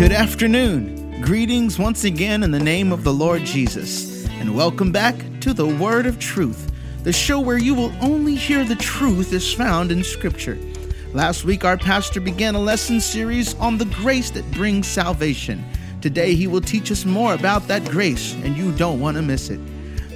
Good afternoon. Greetings once again in the name of the Lord Jesus, and welcome back to the Word of Truth, the show where you will only hear the truth is found in Scripture. Last week, our pastor began a lesson series on the grace that brings salvation. Today, he will teach us more about that grace, and you don't want to miss it.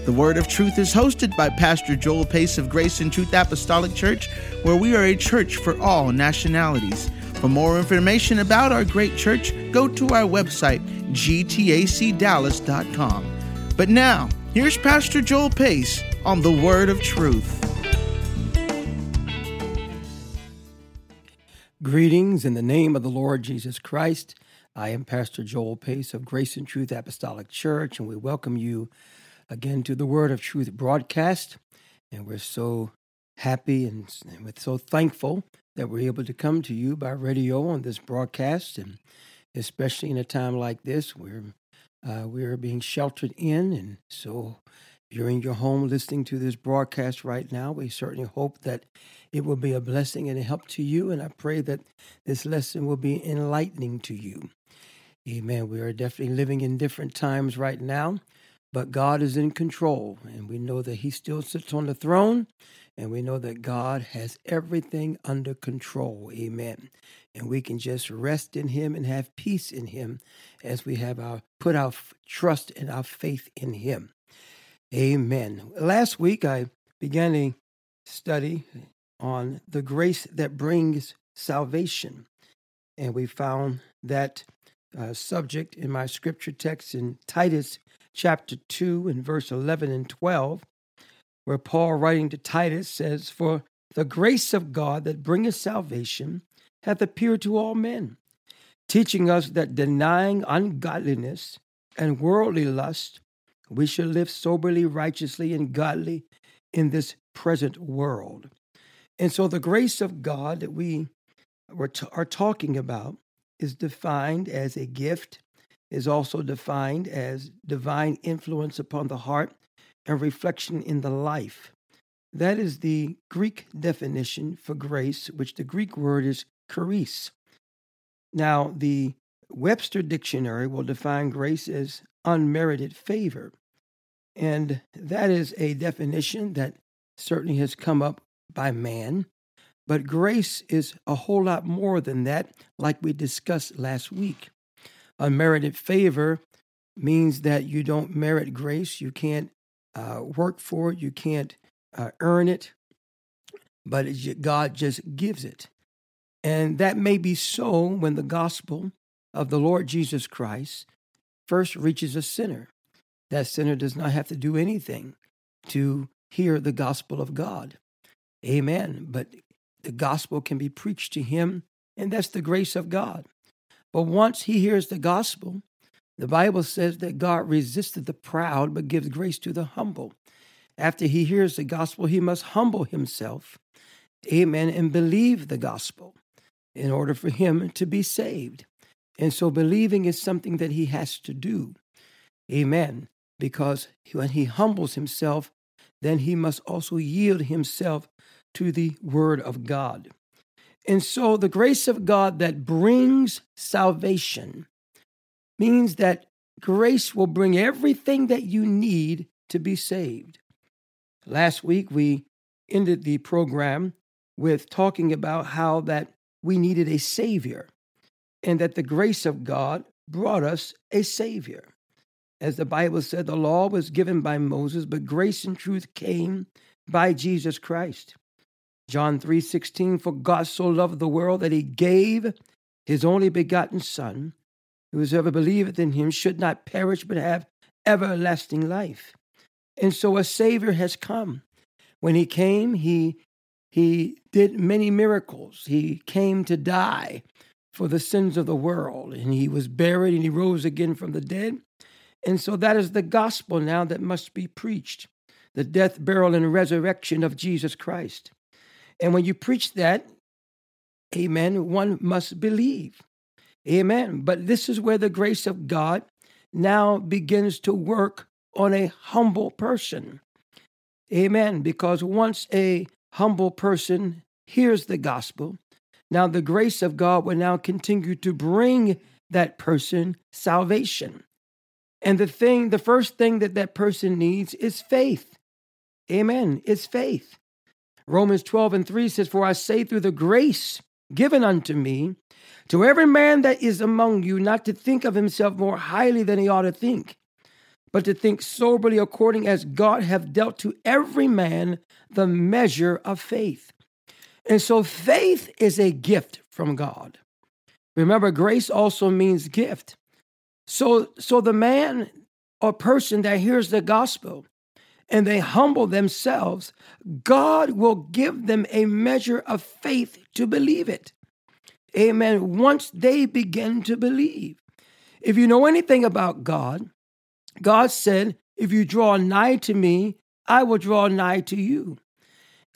The Word of Truth is hosted by Pastor Joel Pace of Grace and Truth Apostolic Church, where we are a church for all nationalities. For more information about our great church, go to our website, gtacdallas.com. But now, here's Pastor Joel Pace on the Word of Truth. Greetings in the name of the Lord Jesus Christ. I am Pastor Joel Pace of Grace and Truth Apostolic Church, and we welcome you again to the Word of Truth broadcast. And we're so happy and, and we're so thankful that we're able to come to you by radio on this broadcast, and especially in a time like this where uh, we're being sheltered in. And so, you're in your home listening to this broadcast right now, we certainly hope that it will be a blessing and a help to you. And I pray that this lesson will be enlightening to you. Amen. We are definitely living in different times right now, but God is in control, and we know that He still sits on the throne and we know that God has everything under control. Amen. And we can just rest in Him and have peace in Him as we have our put our trust and our faith in Him. Amen. Last week I began a study on the grace that brings salvation. And we found that uh, subject in my scripture text in Titus chapter 2 and verse 11 and 12 where Paul, writing to Titus, says, For the grace of God that bringeth salvation hath appeared to all men, teaching us that denying ungodliness and worldly lust, we should live soberly, righteously, and godly in this present world. And so the grace of God that we are talking about is defined as a gift, is also defined as divine influence upon the heart and reflection in the life. That is the Greek definition for grace, which the Greek word is charis. Now, the Webster Dictionary will define grace as unmerited favor. And that is a definition that certainly has come up by man. But grace is a whole lot more than that, like we discussed last week. Unmerited favor means that you don't merit grace. You can't uh, work for it, you can't uh, earn it, but God just gives it. And that may be so when the gospel of the Lord Jesus Christ first reaches a sinner. That sinner does not have to do anything to hear the gospel of God. Amen. But the gospel can be preached to him, and that's the grace of God. But once he hears the gospel, the Bible says that God resisted the proud but gives grace to the humble. After he hears the gospel, he must humble himself, amen, and believe the gospel in order for him to be saved. And so believing is something that he has to do, amen, because when he humbles himself, then he must also yield himself to the word of God. And so the grace of God that brings salvation means that grace will bring everything that you need to be saved. Last week, we ended the program with talking about how that we needed a Savior and that the grace of God brought us a Savior. As the Bible said, the law was given by Moses, but grace and truth came by Jesus Christ. John 3:16 For God so loved the world that he gave his only begotten son Whosoever believeth in him should not perish but have everlasting life. And so a Savior has come. When he came, he, he did many miracles. He came to die for the sins of the world, and he was buried and he rose again from the dead. And so that is the gospel now that must be preached the death, burial, and resurrection of Jesus Christ. And when you preach that, amen, one must believe. Amen. But this is where the grace of God now begins to work on a humble person. Amen. Because once a humble person hears the gospel, now the grace of God will now continue to bring that person salvation. And the thing, the first thing that that person needs is faith. Amen. It's faith. Romans 12 and 3 says, For I say through the grace given unto me, to every man that is among you, not to think of himself more highly than he ought to think, but to think soberly according as God hath dealt to every man the measure of faith. And so faith is a gift from God. Remember, grace also means gift. So, so the man or person that hears the gospel and they humble themselves, God will give them a measure of faith to believe it. Amen. Once they begin to believe. If you know anything about God, God said, If you draw nigh to me, I will draw nigh to you.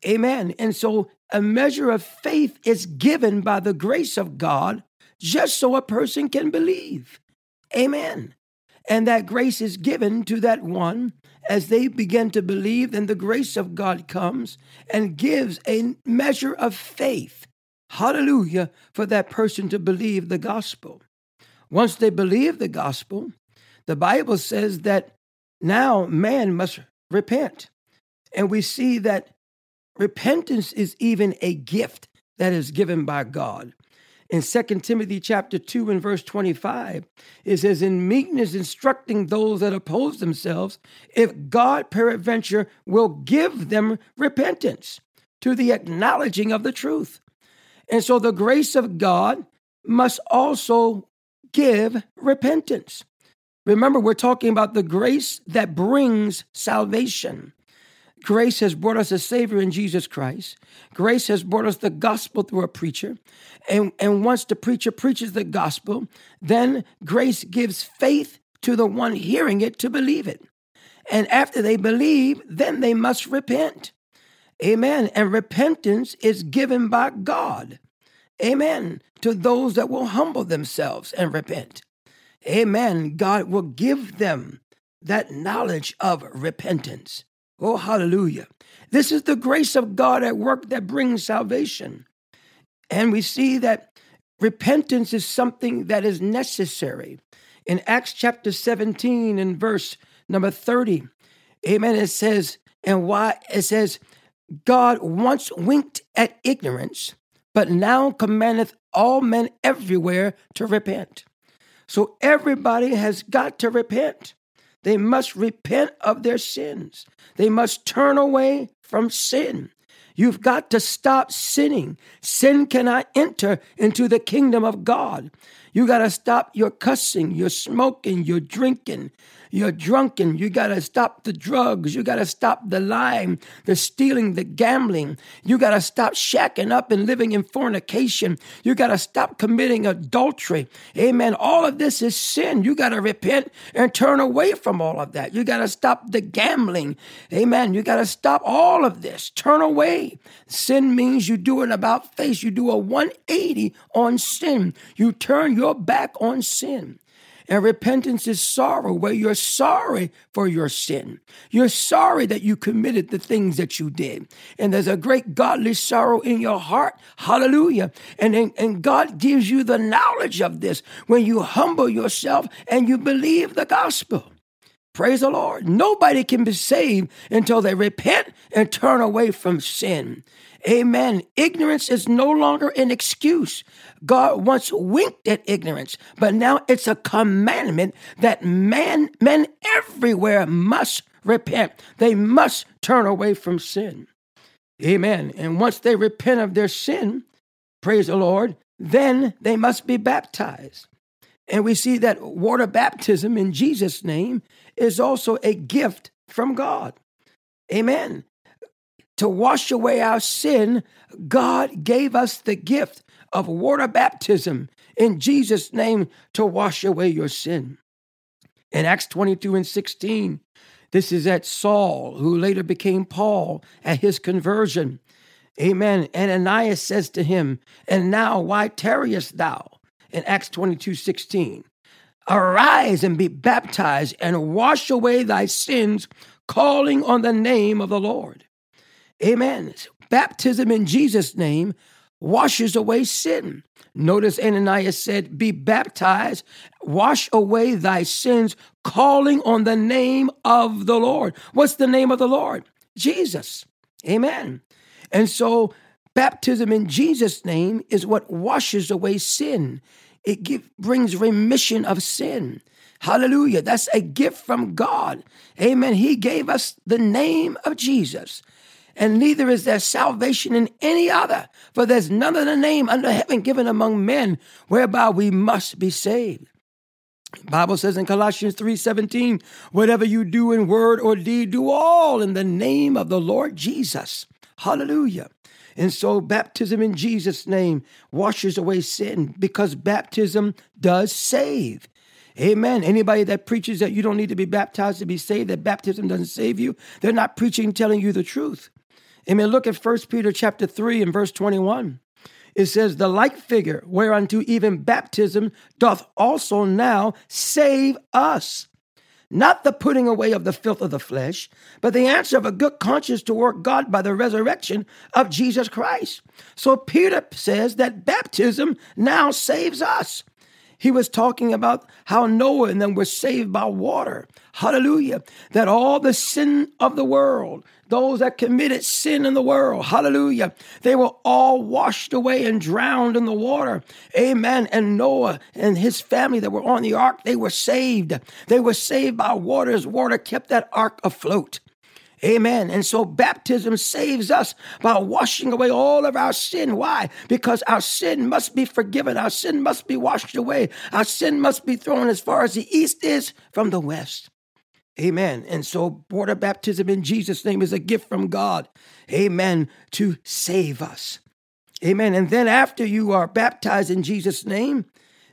Amen. And so a measure of faith is given by the grace of God just so a person can believe. Amen. And that grace is given to that one as they begin to believe, then the grace of God comes and gives a measure of faith. Hallelujah, for that person to believe the gospel. Once they believe the gospel, the Bible says that now man must repent. And we see that repentance is even a gift that is given by God in 2 Timothy chapter 2 and verse 25, it says, In meekness instructing those that oppose themselves, if God peradventure will give them repentance to the acknowledging of the truth. And so the grace of God must also give repentance. Remember, we're talking about the grace that brings salvation. Grace has brought us a Savior in Jesus Christ. Grace has brought us the gospel through a preacher. And, and once the preacher preaches the gospel, then grace gives faith to the one hearing it to believe it. And after they believe, then they must repent. Amen. And repentance is given by God. Amen. To those that will humble themselves and repent. Amen. God will give them that knowledge of repentance. Oh, hallelujah. This is the grace of God at work that brings salvation. And we see that repentance is something that is necessary. In Acts chapter 17 and verse number 30, amen, it says, and why it says, God once winked at ignorance, but now commandeth all men everywhere to repent. So everybody has got to repent. They must repent of their sins. They must turn away from sin. You've got to stop sinning. Sin cannot enter into the kingdom of God. You got to stop your cussing, your smoking, your drinking, you're drunken. You got to stop the drugs. You got to stop the lying, the stealing, the gambling. You got to stop shacking up and living in fornication. You got to stop committing adultery. Amen. All of this is sin. You got to repent and turn away from all of that. You got to stop the gambling. Amen. You got to stop all of this. Turn away. Sin means you do an about face. You do a 180 on sin. You turn your back on sin. And repentance is sorrow, where you're sorry for your sin. You're sorry that you committed the things that you did. And there's a great godly sorrow in your heart. Hallelujah. And, and God gives you the knowledge of this when you humble yourself and you believe the gospel. Praise the Lord. Nobody can be saved until they repent and turn away from sin. Amen. Ignorance is no longer an excuse. God once winked at ignorance, but now it's a commandment that man, men everywhere must repent. They must turn away from sin. Amen. And once they repent of their sin, praise the Lord, then they must be baptized. And we see that water baptism in Jesus' name is also a gift from God. Amen to wash away our sin, God gave us the gift of water baptism in Jesus' name to wash away your sin. In Acts 22 and 16, this is at Saul, who later became Paul at his conversion. Amen. And Ananias says to him, And now why tarriest thou? In Acts 22 16, arise and be baptized and wash away thy sins, calling on the name of the Lord. Amen. Baptism in Jesus' name washes away sin. Notice Ananias said, Be baptized, wash away thy sins, calling on the name of the Lord. What's the name of the Lord? Jesus. Amen. And so, baptism in Jesus' name is what washes away sin. It give, brings remission of sin. Hallelujah. That's a gift from God. Amen. He gave us the name of Jesus and neither is there salvation in any other, for there's none other name under heaven given among men whereby we must be saved. Bible says in Colossians 3:17, whatever you do in word or deed, do all in the name of the Lord Jesus. Hallelujah. And so baptism in Jesus' name washes away sin because baptism does save. Amen. Anybody that preaches that you don't need to be baptized to be saved, that baptism doesn't save you, they're not preaching telling you the truth. Amen. Look at 1 Peter chapter 3 and verse 21. It says, The like figure whereunto even baptism doth also now save us. Not the putting away of the filth of the flesh, but the answer of a good conscience toward God by the resurrection of Jesus Christ. So Peter says that baptism now saves us. He was talking about how Noah and them were saved by water. Hallelujah. That all the sin of the world, those that committed sin in the world, hallelujah, they were all washed away and drowned in the water. Amen. And Noah and his family that were on the ark, they were saved. They were saved by waters. Water kept that ark afloat. Amen. And so baptism saves us by washing away all of our sin. Why? Because our sin must be forgiven. Our sin must be washed away. Our sin must be thrown as far as the east is from the west. Amen. And so, water baptism in Jesus' name is a gift from God. Amen. To save us. Amen. And then, after you are baptized in Jesus' name,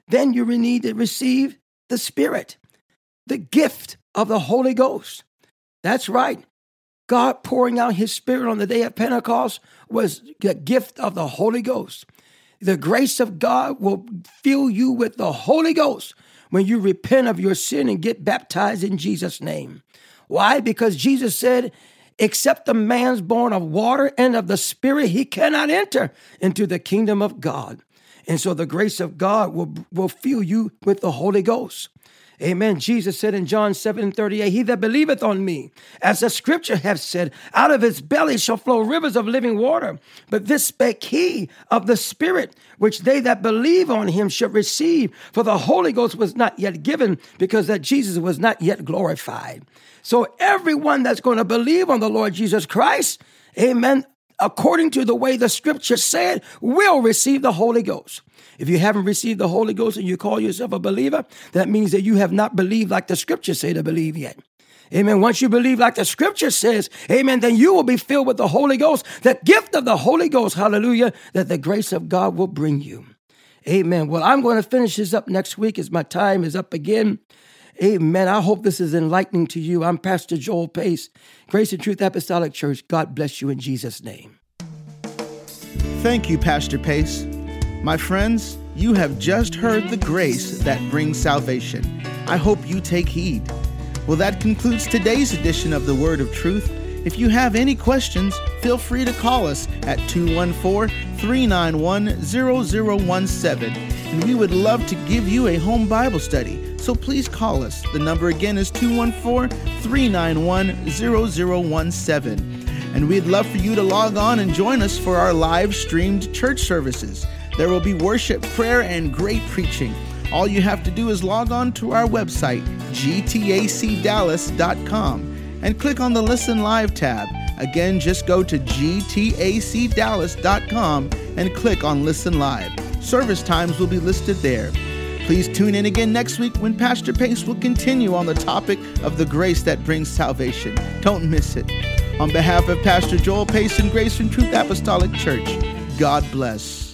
then you need to receive the Spirit, the gift of the Holy Ghost. That's right. God pouring out his Spirit on the day of Pentecost was the gift of the Holy Ghost. The grace of God will fill you with the Holy Ghost when you repent of your sin and get baptized in Jesus' name. Why? Because Jesus said, Except a man's born of water and of the Spirit, he cannot enter into the kingdom of God. And so the grace of God will, will fill you with the Holy Ghost. Amen. Jesus said in John 7 38, He that believeth on me, as the scripture hath said, out of his belly shall flow rivers of living water. But this spake he of the Spirit, which they that believe on him should receive. For the Holy Ghost was not yet given, because that Jesus was not yet glorified. So everyone that's going to believe on the Lord Jesus Christ, amen, according to the way the scripture said, will receive the Holy Ghost. If you haven't received the Holy Ghost and you call yourself a believer, that means that you have not believed like the scriptures say to believe yet. Amen. Once you believe like the scripture says, amen, then you will be filled with the Holy Ghost, the gift of the Holy Ghost, hallelujah, that the grace of God will bring you. Amen. Well, I'm going to finish this up next week as my time is up again. Amen. I hope this is enlightening to you. I'm Pastor Joel Pace, Grace and Truth Apostolic Church. God bless you in Jesus' name. Thank you, Pastor Pace. My friends, you have just heard the grace that brings salvation. I hope you take heed. Well, that concludes today's edition of the Word of Truth. If you have any questions, feel free to call us at 214 391 0017, and we would love to give you a home Bible study. So please call us. The number again is 214 391 0017. And we'd love for you to log on and join us for our live streamed church services. There will be worship, prayer, and great preaching. All you have to do is log on to our website, gtacdallas.com, and click on the Listen Live tab. Again, just go to gtacdallas.com and click on Listen Live. Service times will be listed there. Please tune in again next week when Pastor Pace will continue on the topic of the grace that brings salvation. Don't miss it. On behalf of Pastor Joel Pace and Grace and Truth Apostolic Church, God bless.